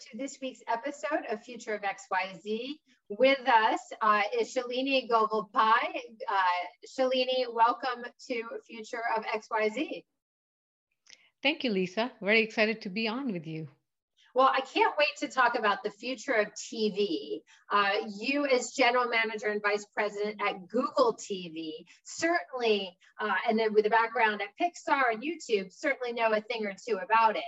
To this week's episode of Future of XYZ. With us uh, is Shalini Govil-Pai. Uh, Shalini, welcome to Future of XYZ. Thank you, Lisa. Very excited to be on with you. Well, I can't wait to talk about the future of TV. Uh, you, as general manager and vice president at Google TV, certainly, uh, and then with a background at Pixar and YouTube, certainly know a thing or two about it.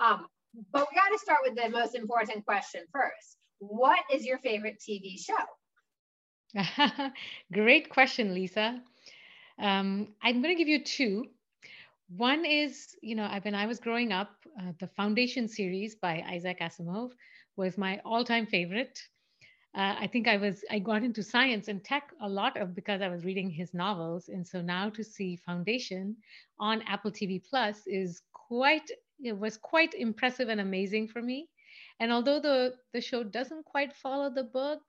Um, but we got to start with the most important question first. What is your favorite TV show? Great question, Lisa. Um, I'm going to give you two. One is, you know, when I was growing up, uh, the Foundation series by Isaac Asimov was my all-time favorite. Uh, I think I was I got into science and tech a lot of because I was reading his novels, and so now to see Foundation on Apple TV Plus is quite it was quite impressive and amazing for me. And although the, the show doesn't quite follow the book,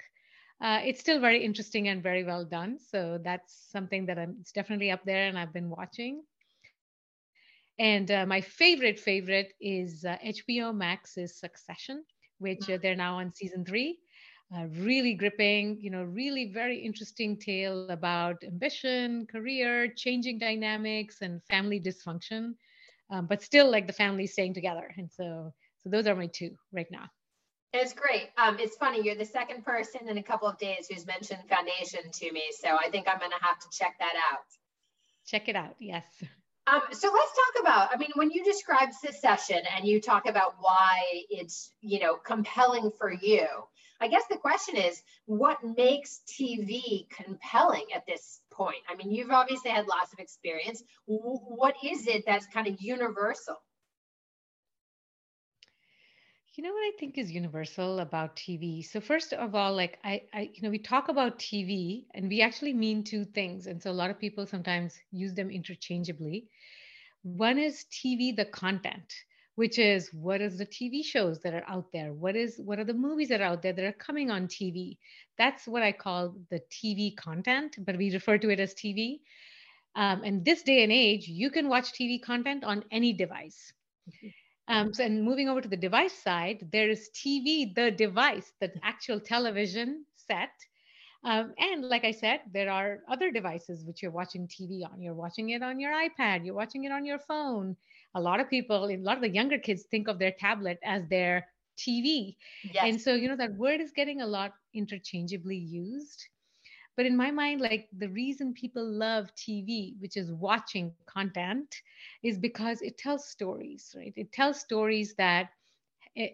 uh, it's still very interesting and very well done. So that's something that I'm, it's definitely up there and I've been watching. And uh, my favorite, favorite is uh, HBO Max's Succession, which uh, they're now on season three. Uh, really gripping, you know, really very interesting tale about ambition, career, changing dynamics, and family dysfunction um, but still like the family staying together. And so, so those are my two right now. It's great. Um, it's funny. You're the second person in a couple of days who's mentioned foundation to me. So I think I'm going to have to check that out. Check it out. Yes. Um, so let's talk about, I mean, when you describe Succession and you talk about why it's, you know, compelling for you, I guess the question is what makes TV compelling at this point? I mean, you've obviously had lots of experience. What is it that's kind of universal? You know what I think is universal about TV? So first of all, like I, I, you know, we talk about TV and we actually mean two things. And so a lot of people sometimes use them interchangeably. One is TV, the content which is what is the tv shows that are out there? What is what are the movies that are out there that are coming on tv that's what i call the tv content but we refer to it as tv um, and this day and age you can watch tv content on any device. Mm-hmm. um, so and moving over to the device side there is tv the device the actual television set. Um, and like I said, there are other devices which you're watching TV on. You're watching it on your iPad, you're watching it on your phone, a lot of people, a lot of the younger kids think of their tablet as their TV. Yes. And so, you know, that word is getting a lot interchangeably used. But in my mind, like the reason people love TV, which is watching content, is because it tells stories, right? It tells stories that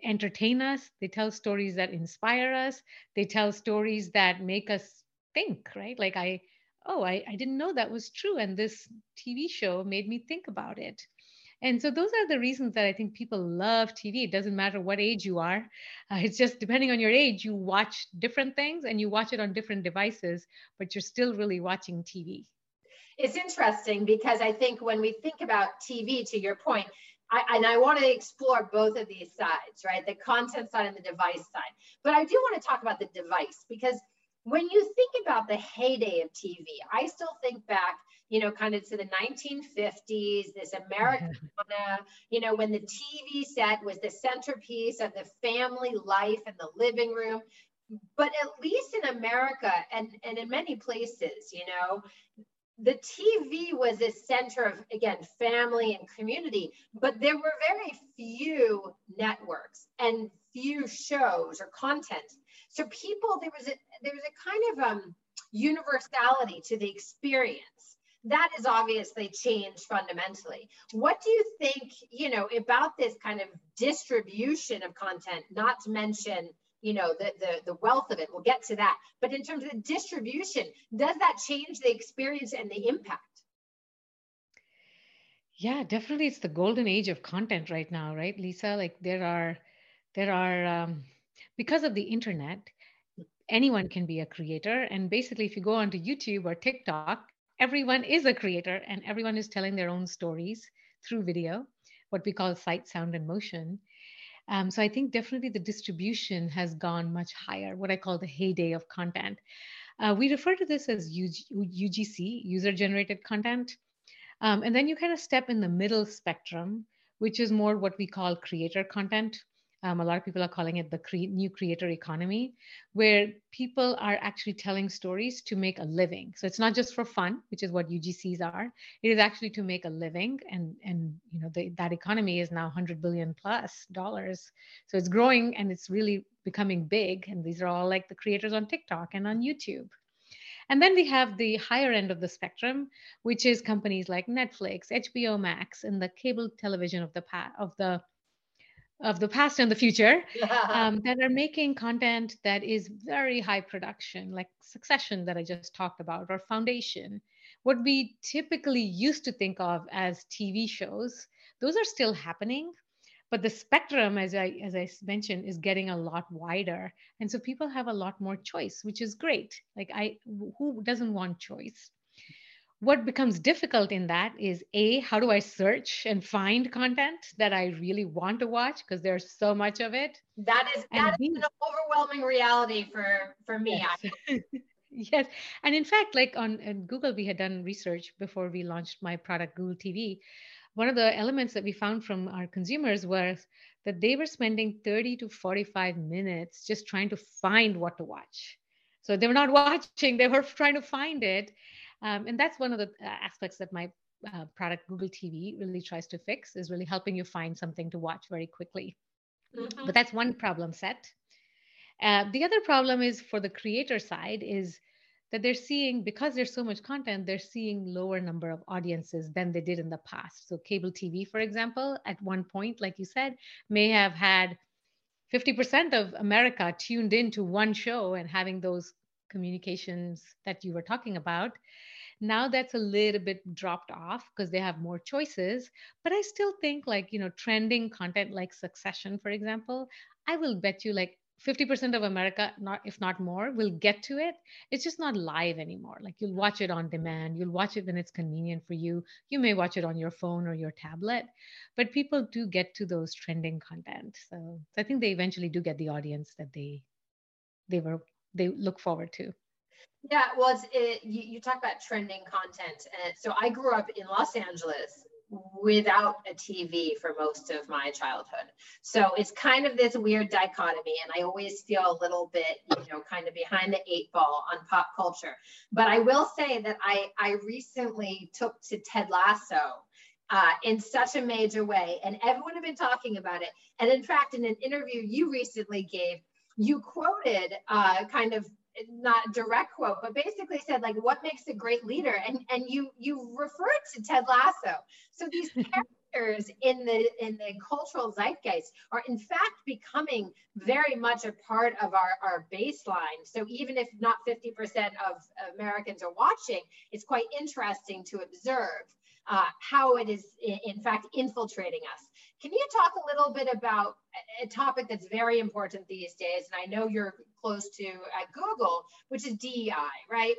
entertain us, they tell stories that inspire us, they tell stories that make us think, right? Like, I, oh, I, I didn't know that was true. And this TV show made me think about it. And so those are the reasons that I think people love TV. It doesn't matter what age you are. Uh, it's just depending on your age, you watch different things and you watch it on different devices, but you're still really watching TV. It's interesting because I think when we think about TV, to your point, I, and I want to explore both of these sides, right? The content side and the device side. But I do want to talk about the device because when you think about the heyday of TV, I still think back, you know, kind of to the 1950s, this Americana, you know, when the TV set was the centerpiece of the family life and the living room. But at least in America and, and in many places, you know, the TV was a center of, again, family and community, but there were very few networks and few shows or content. So people, there was a there was a kind of um, universality to the experience that has obviously changed fundamentally. What do you think, you know, about this kind of distribution of content, not to mention, you know, the, the, the wealth of it, we'll get to that. But in terms of the distribution, does that change the experience and the impact? Yeah, definitely. It's the golden age of content right now, right, Lisa? Like there are, there are, um, because of the internet, anyone can be a creator. And basically, if you go onto YouTube or TikTok, everyone is a creator and everyone is telling their own stories through video, what we call sight, sound, and motion. Um, so I think definitely the distribution has gone much higher, what I call the heyday of content. Uh, we refer to this as UGC, user generated content. Um, and then you kind of step in the middle spectrum, which is more what we call creator content, um, a lot of people are calling it the cre- new creator economy, where people are actually telling stories to make a living. So it's not just for fun, which is what UGCs are. It is actually to make a living, and and you know the, that economy is now 100 billion plus dollars. So it's growing and it's really becoming big. And these are all like the creators on TikTok and on YouTube. And then we have the higher end of the spectrum, which is companies like Netflix, HBO Max, and the cable television of the pa- of the of the past and the future um, that are making content that is very high production, like Succession that I just talked about, or Foundation. What we typically used to think of as TV shows, those are still happening, but the spectrum, as I as I mentioned, is getting a lot wider, and so people have a lot more choice, which is great. Like I, who doesn't want choice? What becomes difficult in that is a how do i search and find content that i really want to watch? Because there's so much of it. That is that is an overwhelming reality for for me yes. yes. And in fact like on google we had done research before we launched my product google tv one of the elements that we found from our consumers was that they were spending 30 to 45 minutes just trying to find what to watch. So they were not watching they were trying to find it um, and that's one of the uh, aspects that my uh, product, Google TV, really tries to fix is really helping you find something to watch very quickly. Mm-hmm. But that's one problem set. Uh, the other problem is for the creator side is that they're seeing because there's so much content they're seeing lower number of audiences than they did in the past so cable tv for example at one point like you said may have had 50% of america tuned in to one show and having those communications that you were talking about now that's a little bit dropped off because they have more choices but i still think like you know trending content like succession for example i will bet you like 50% of america not if not more will get to it. It's just not live anymore. Like you'll watch it on demand. You'll watch it when it's convenient for you. You may watch it on your phone or your tablet but people do get to those trending content. So, so i think they eventually do get the audience that they they were they look forward to yeah, well, it's, it, you, you talk about trending content. And so I grew up in Los Angeles without a TV for most of my childhood. So it's kind of this weird dichotomy. And I always feel a little bit, you know, kind of behind the eight ball on pop culture. But I will say that I, I recently took to Ted Lasso uh, in such a major way. And everyone had been talking about it. And in fact, in an interview you recently gave, you quoted uh, kind of not direct quote, but basically said like, "What makes a great leader?" And and you you referred to Ted Lasso. So these characters in the in the cultural zeitgeist are in fact becoming very much a part of our our baseline. So even if not 50% of Americans are watching, it's quite interesting to observe uh, how it is in fact infiltrating us. Can you talk a little bit about a topic that's very important these days? And I know you're close to at Google, which is DEI, right?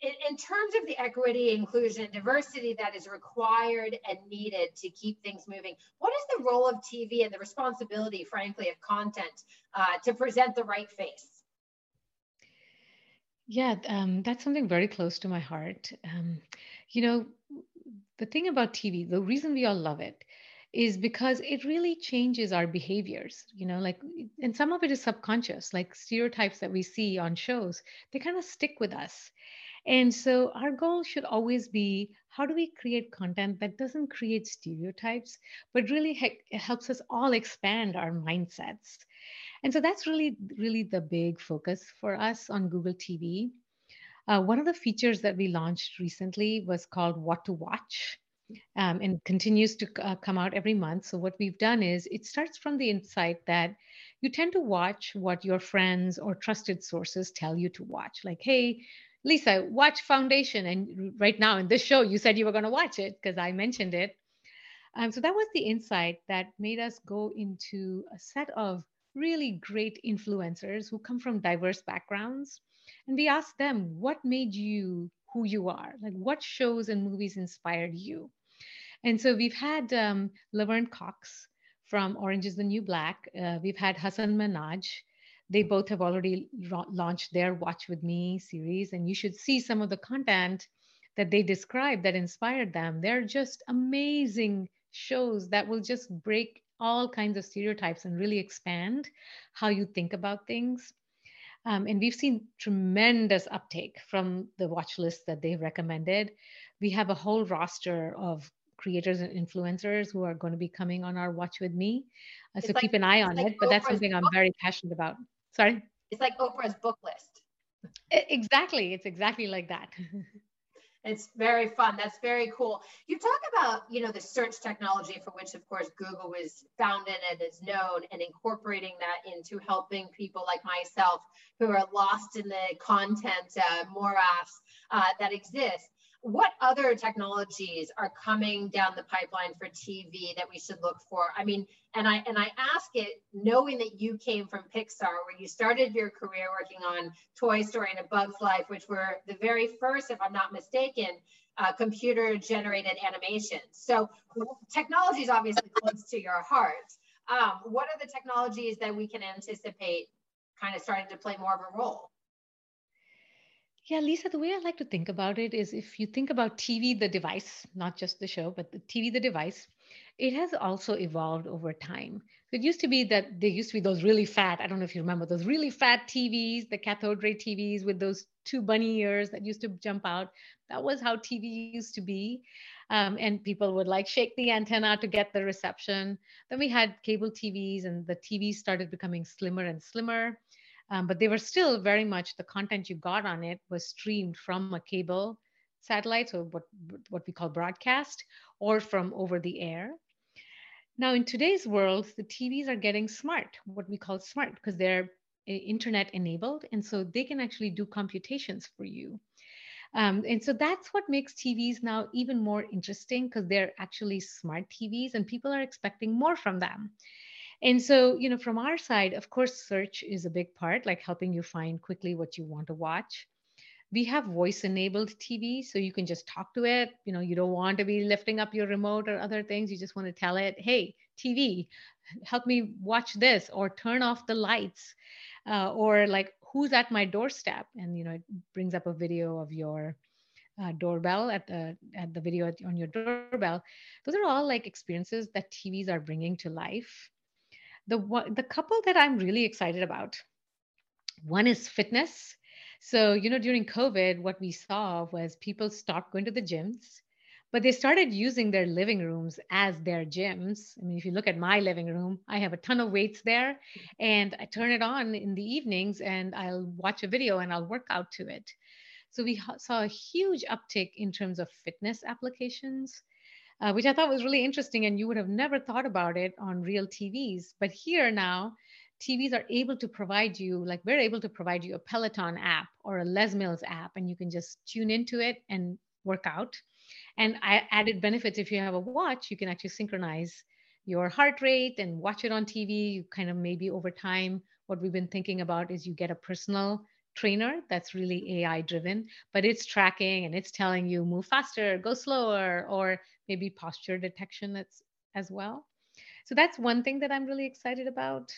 In, in, terms of the equity, inclusion, diversity that is required and needed to keep things moving, what is the role of TV and the responsibility, frankly, of content uh, to present the right face? Yeah, um, that's something very close to my heart. Um, you know, the thing about TV, the reason we all love it is because it really changes our behaviors you know like and some of it is subconscious like stereotypes that we see on shows they kind of stick with us. And so our goal should always be how do we create content that doesn't create stereotypes but really he- helps us all expand our mindsets? And so that's really really the big focus for us on google tv uh, one of the features that we launched recently was called what to watch um, and continues to uh, come out every month. So, what we've done is it starts from the insight that you tend to watch what your friends or trusted sources tell you to watch. Like, hey, Lisa, watch Foundation. And right now in this show, you said you were going to watch it because I mentioned it. Um, so, that was the insight that made us go into a set of really great influencers who come from diverse backgrounds. And we asked them, what made you who you are? Like, what shows and movies inspired you? And so we've had um, Laverne Cox from Orange is the New Black. Uh, we've had Hasan Minhaj. They both have already launched their Watch With Me series, and you should see some of the content that they describe that inspired them. They're just amazing shows that will just break all kinds of stereotypes and really expand how you think about things. Um, and we've seen tremendous uptake from the watch list that they've recommended. We have a whole roster of creators and influencers who are going to be coming on our watch with me. Uh, so like, keep an eye on like it. But that's something I'm very passionate about. Sorry. It's like Oprah's book list. Exactly. It's exactly like that. It's very fun. That's very cool. You talk about, you know, the search technology for which, of course, Google was founded and is known, and incorporating that into helping people like myself who are lost in the content uh, morass uh, that exists what other technologies are coming down the pipeline for TV that we should look for? I mean, and I and I ask it knowing that you came from Pixar, where you started your career working on Toy Story and A Bug's Life, which were the very first, if I'm not mistaken, uh, computer generated animations. So technology is obviously close to your heart. Um, what are the technologies that we can anticipate kind of starting to play more of a role? Yeah, Lisa, the way I like to think about it is if you think about TV, the device, not just the show, but the TV, the device, it has also evolved over time. It used to be that there used to be those really fat, I don't know if you remember, those really fat TVs, the cathode ray TVs with those two bunny ears that used to jump out. That was how TV used to be. Um, and people would like shake the antenna to get the reception. Then we had cable TVs, and the TVs started becoming slimmer and slimmer um, but they were still very much the content you got on it was streamed from a cable satellite, so what, what we call broadcast, or from over the air. Now, in today's world, the TVs are getting smart, what we call smart, because they're eh, internet enabled. And so they can actually do computations for you. Um, and so that's what makes TVs now even more interesting because they're actually smart TVs and people are expecting more from them. And so, you know, from our side, of course, search is a big part, like helping you find quickly what you want to watch. We have voice enabled TV, so you can just talk to it. You know, you don't want to be lifting up your remote or other things. You just want to tell it, hey, TV, help me watch this, or turn off the lights, uh, or like, who's at my doorstep? And, you know, it brings up a video of your uh, doorbell at the at the video on your doorbell those are all like experiences that tvs are bringing to life the the couple that i'm really excited about one is fitness so you know during covid what we saw was people stopped going to the gyms but they started using their living rooms as their gyms. I mean, if you look at my living room, I have a ton of weights there, and I turn it on in the evenings and I'll watch a video and I'll work out to it. So we saw a huge uptick in terms of fitness applications uh, which I thought was really interesting. And you would have never thought about it on real TVs. But here now, TVs are able to provide you, like we're able to provide you a Peloton app or a Les Mills app, and you can just tune into it and work out. And I added benefits if you have a watch, you can actually synchronize your heart rate and watch it on TV. You kind of maybe over time, what we've been thinking about is you get a personal trainer that's really AI driven, but it's tracking and it's telling you move faster, go slower, or maybe posture detection that's as well. So that's one thing that I'm really excited about.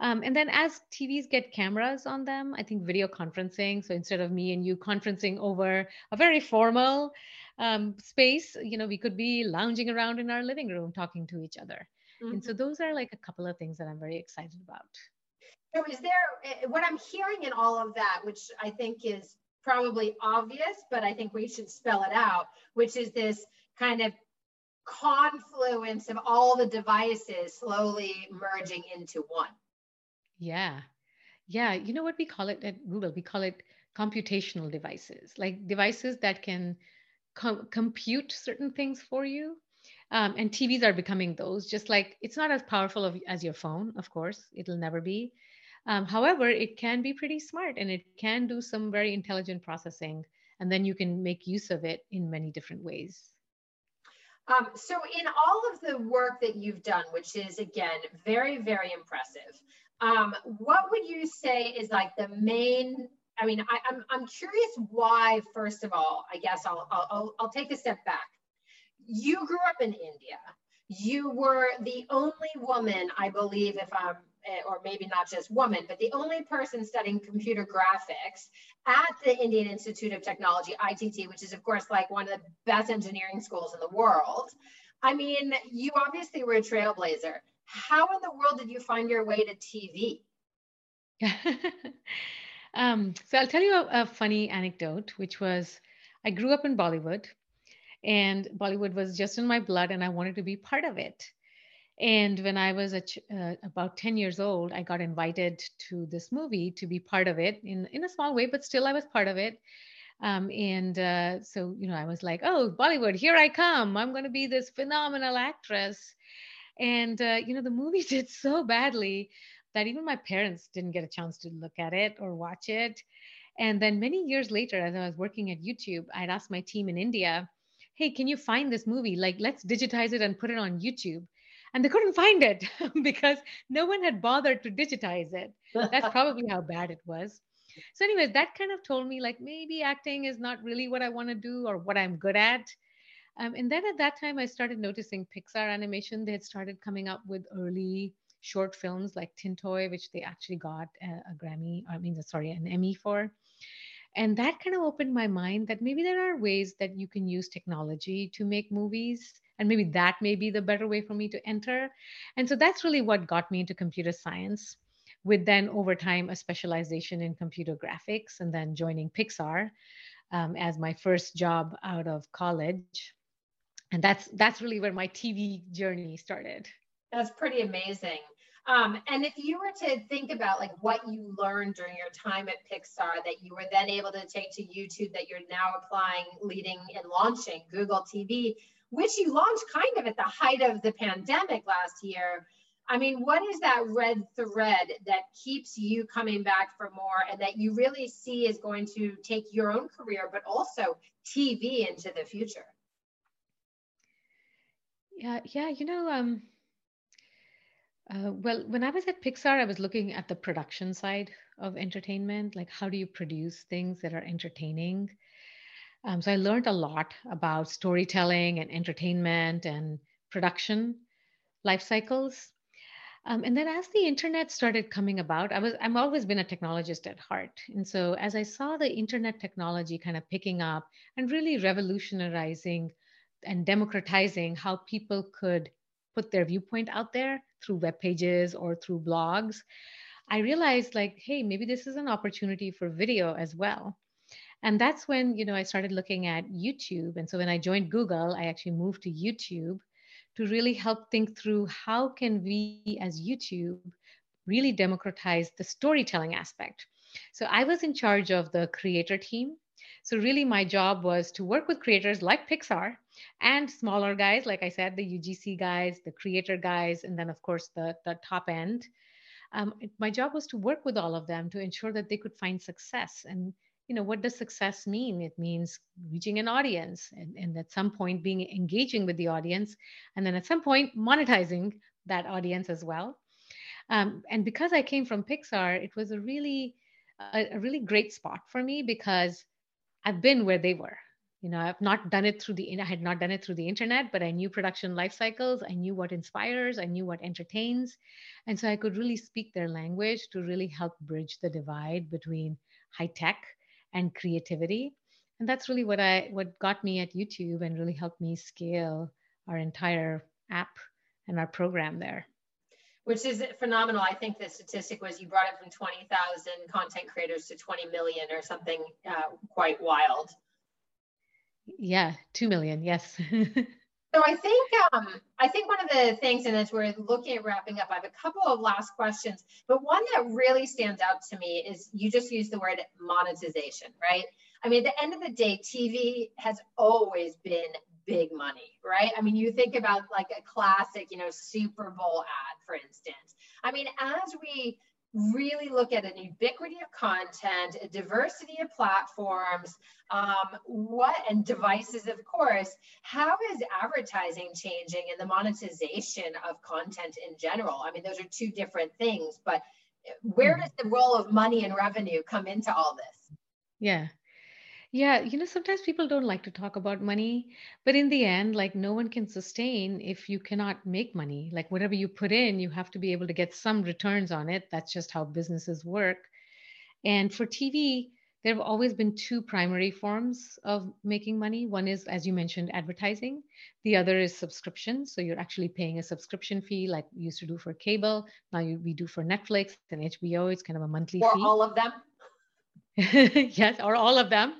Um, and then as TVs get cameras on them, I think video conferencing. So instead of me and you conferencing over a very formal um, space, you know, we could be lounging around in our living room talking to each other. Mm-hmm. And so mm-hmm. those are like a couple of things that I'm very excited about. So is there eh, what I'm hearing in all of that, which I think is probably obvious, but I think we should spell it out, which is this kind of confluence of all the devices slowly merging into one. Yeah. Yeah. You know what we call it at Google? We call it computational devices, like devices that can com- compute certain things for you. Um, and TVs are becoming those, just like it's not as powerful of, as your phone, of course, it'll never be. Um, however, it can be pretty smart and it can do some very intelligent processing. And then you can make use of it in many different ways. Um, so in all of the work that you've done, which is again very, very impressive, Um, what would you say is like the main? I mean, I, am I'm, I'm curious why. First of all, I guess I'll, I'll I'll take a step back. You grew up in India. You were the only woman, I believe, if I'm Eh, or maybe not just woman, but the only person studying computer graphics at the Indian Institute of Technology, IIT, which is, of course, like one of the best engineering schools in the world. I mean, you obviously were a trailblazer. How in the world did you find your way to TV? um, so I'll tell you a, a funny anecdote, which was I grew up in Bollywood, and Bollywood was just in my blood, and I wanted to be part of it. And when I was ch- uh, about 10 years old, I got invited to this movie to be part of it in, in a small way, but still I was part of it. Um, and uh, so, you know, I was like, oh, Bollywood, here I come. I'm going to be this phenomenal actress. And, uh, you know, the movie did so badly that even my parents didn't get a chance to look at it or watch it. And then many years later, as I was working at YouTube, I'd asked my team in India, hey, can you find this movie? Like, let's digitize it and put it on YouTube and they couldn't find it because no one had bothered to digitize it. That's probably how bad it was. So, anyways, that kind of told me like maybe acting is not really what I want to do or what I'm good at. Um, and then at that time, I started noticing Pixar animation. They had started coming up with early short films like Tin Toy, which they actually got a, a Grammy, I mean, sorry, an Emmy for. And that kind of opened my mind that maybe there are ways that you can use technology to make movies and maybe that may be the better way for me to enter. And so that's really what got me into computer science with then over time a specialization in computer graphics and then joining pixar um, as my first job out of college. And that's that's really where my tv journey started. That's pretty amazing um, and if you were to think about like what you learned during your time at Pixar that you were then able to take to YouTube that you're now applying, leading and launching Google TV, which you launched kind of at the height of the pandemic last year. I mean, what is that red thread that keeps you coming back for more and that you really see is going to take your own career, but also TV into the future? Yeah, yeah, you know, um, uh, well, when I was at Pixar, I was looking at the production side of entertainment, like how do you produce things that are entertaining? Um, so I learned a lot about storytelling and entertainment and production life cycles. Um, and then as the internet started coming about, I was I've always been a technologist at heart. And so as I saw the internet technology kind of picking up and really revolutionizing and democratizing how people could put their viewpoint out there through web pages or through blogs, I realized like, hey, maybe this is an opportunity for video as well. And that's when you know i started looking at youtube. And so when i joined google i actually moved to youtube to really help think through how can we as youtube really democratize the storytelling aspect. So i was in charge of the creator team so really my job was to work with creators like pixar and smaller guys like i said the ugc guys the creator guys and then of course the, the top end. Um, my job was to work with all of them to ensure that they could find success. And you know what does success mean? It means reaching an audience and, and at some point being engaging with the audience and then at some point monetizing that audience as well. Um, and because i came from pixar it was a really a, a really great spot for me because i've been where they were. You know i've not done it through the i had not done it through the internet but i knew production life cycles. I knew what inspires. I knew what entertains. And so i could really speak their language to really help bridge the divide between high tech and creativity. And that's really what i what got me at youtube and really helped me scale our entire app and our program there which is phenomenal. I think the statistic was you brought it from 20000 content creators to 20 million or something uh, quite wild. Yeah 2 million yes. So I think um, I think one of the things, and as we're looking at wrapping up, I have a couple of last questions, but one that really stands out to me is you just used the word monetization, right? I mean, at the end of the day, TV has always been big money, right? I mean, you think about like a classic, you know, Super Bowl ad, for instance. I mean, as we really look at an ubiquity of content, a diversity of platforms, um, what and devices, of course. How is advertising changing and the monetization of content in general? I mean, those are two different things, but where mm-hmm. does the role of money and revenue come into all this? Yeah. Yeah, you know, sometimes people don't like to talk about money, but in the end, like no one can sustain if you cannot make money. Like whatever you put in, you have to be able to get some returns on it. That's just how businesses work. And for TV, there have always been two primary forms of making money. One is, as you mentioned, advertising. The other is subscription. So you're actually paying a subscription fee like used to do for cable. Now you, we do for Netflix and HBO. It's kind of a monthly or fee. All of them. yes, or all of them.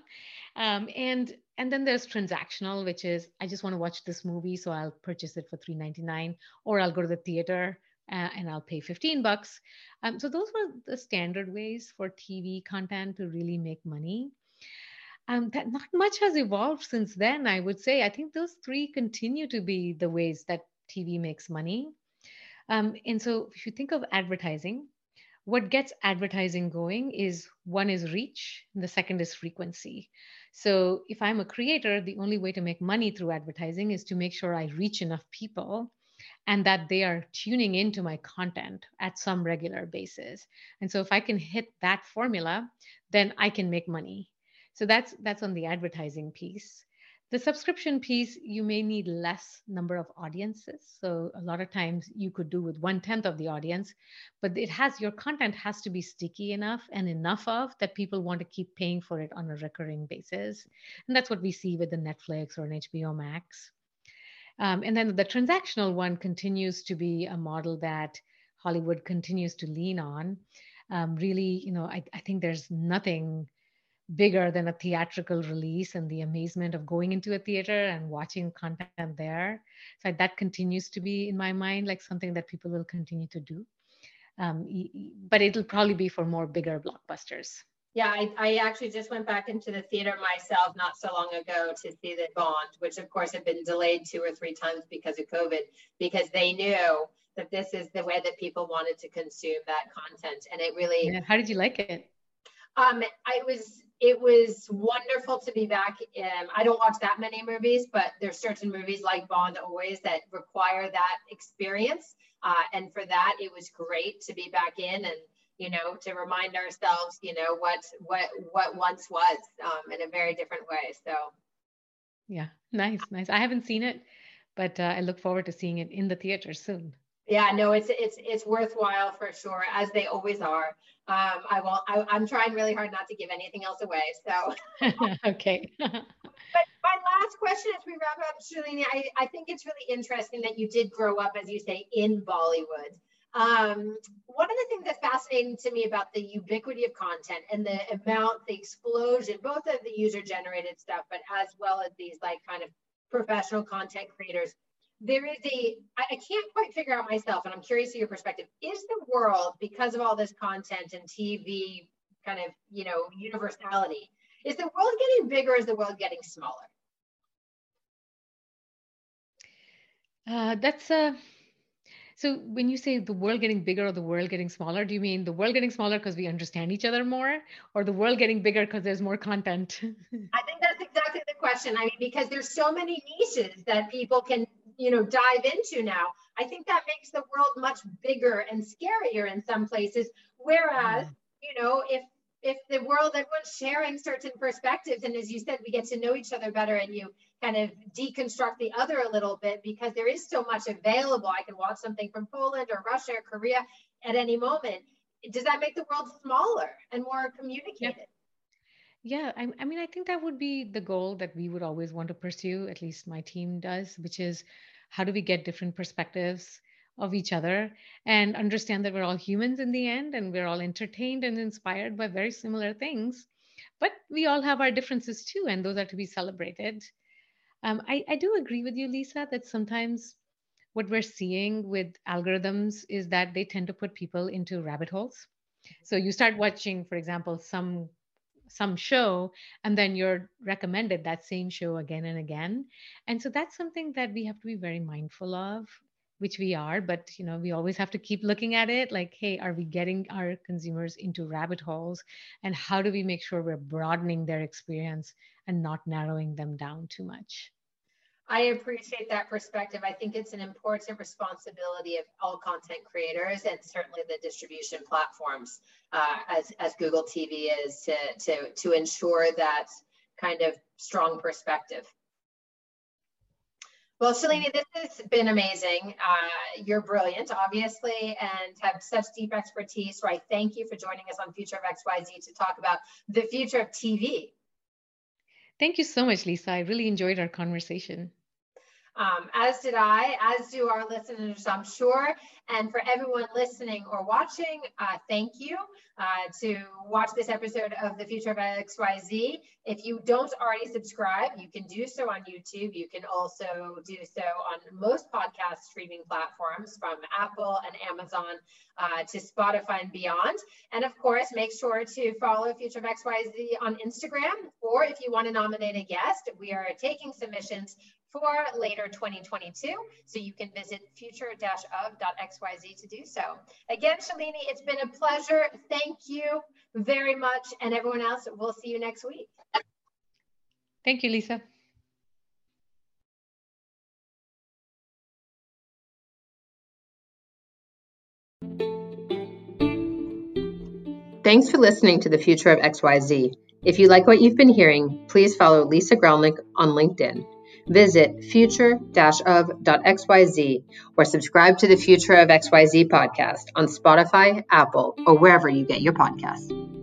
Um, and and then there's transactional, which is I just want to watch this movie, so I'll purchase it for $3.99, or I'll go to the theater uh, and I'll pay 15 bucks. Um, so those were the standard ways for TV content to really make money. Um, that not much has evolved since then, I would say. I think those three continue to be the ways that TV makes money. Um, and so if you think of advertising, what gets advertising going is one is reach, and the second is frequency. So if I'm a creator, the only way to make money through advertising is to make sure I reach enough people and that they are tuning into my content at some regular basis. And so if I can hit that formula, then I can make money. So that's that's on the advertising piece. The subscription piece, you may need less number of audiences. So a lot of times you could do with one tenth of the audience, but it has your content has to be sticky enough and enough of that people want to keep paying for it on a recurring basis. And that's what we see with the Netflix or an HBO Max. Um, and then the transactional one continues to be a model that Hollywood continues to lean on. Um, really, you know, I, I think there's nothing bigger than a theatrical release and the amazement of going into a theater and watching content there. So that continues to be in my mind like something that people will continue to do. Um, but it'll probably be for more bigger blockbusters. Yeah, I, I actually just went back into the theater myself not so long ago to see the Bond, which of course had been delayed two or three times because of COVID, because they knew that this is the way that people wanted to consume that content. And it really. Yeah. How did you like it? Um, I was it was wonderful to be back. Um, I don't watch that many movies, but there's certain movies like Bond always that require that experience. Uh, and for that, it was great to be back in and you know to remind ourselves, you know what what what once was um, in a very different way. So, yeah, nice, nice. I haven't seen it, but uh, I look forward to seeing it in the theater soon. Yeah, no, it's it's it's worthwhile for sure, as they always are. Um, I will. I, am trying really hard not to give anything else away. So. okay. but my last question as we wrap up, Shalini, I, I think it's really interesting that you did grow up, as you say, in Bollywood. Um, one of the things that's fascinating to me about the ubiquity of content and the amount, the explosion, both of the user generated stuff, but as well as these like kind of professional content creators there is a I, I can't quite figure out myself and i'm curious to your perspective is the world because of all this content and tv kind of you know universality is the world getting bigger or is the world getting smaller uh, that's a uh, so when you say the world getting bigger or the world getting smaller, do you mean the world getting smaller because we understand each other more, or the world getting bigger because there's more content? I think that's exactly the question. I mean, because there's so many niches that people can you know dive into now. I think that makes the world much bigger and scarier in some places. Whereas mm. you know if if the world everyone's sharing certain perspectives and as you said we get to know each other better and you kind of deconstruct the other a little bit because there is so much available. I can watch something from poland or russia or korea at any moment. Does that make the world smaller and more communicated yeah, I, I mean, I think that would be the goal that we would always want to pursue, at least my team does, which is how do we get different perspectives of each other and understand that we're all humans in the end and we're all entertained and inspired by very similar things. But we all have our differences too, and those are to be celebrated. Um, I, I do agree with you, Lisa, that sometimes what we're seeing with algorithms is that they tend to put people into rabbit holes. So you start watching, for example, some some show and then you're recommended that same show again and again. And so that's something that we have to be very mindful of which we are but you know we always have to keep looking at it like hey are we getting our consumers into rabbit holes? And how do we make sure we're broadening their experience and not narrowing them down too much I appreciate that perspective. I think it's an important responsibility of all content creators and certainly the distribution platforms, uh, as, as Google TV is, to, to, to ensure that kind of strong perspective. Well, Shalini, this has been amazing. Uh, you're brilliant, obviously, and have such deep expertise. So I thank you for joining us on Future of XYZ to talk about the future of TV. Thank you so much, Lisa. I really enjoyed our conversation. Um, as did I, as do our listeners, I'm sure. And for everyone listening or watching, uh, thank you uh, to watch this episode of The Future of XYZ. If you don't already subscribe, you can do so on YouTube. You can also do so on most podcast streaming platforms from Apple and Amazon uh, to Spotify and beyond. And of course, make sure to follow Future of XYZ on Instagram, or if you want to nominate a guest, we are taking submissions for later 2022. So you can visit future-of.xyz to do so. Again, Shalini, it's been a pleasure. Thank you very much. And everyone else, we'll see you next week. Thank you, Lisa. Thanks for listening to the Future of XYZ. If you like what you've been hearing, please follow Lisa Gralnek on LinkedIn visit future-of.xyz or subscribe to the Future of XYZ podcast on Spotify, Apple, or wherever you get your podcasts.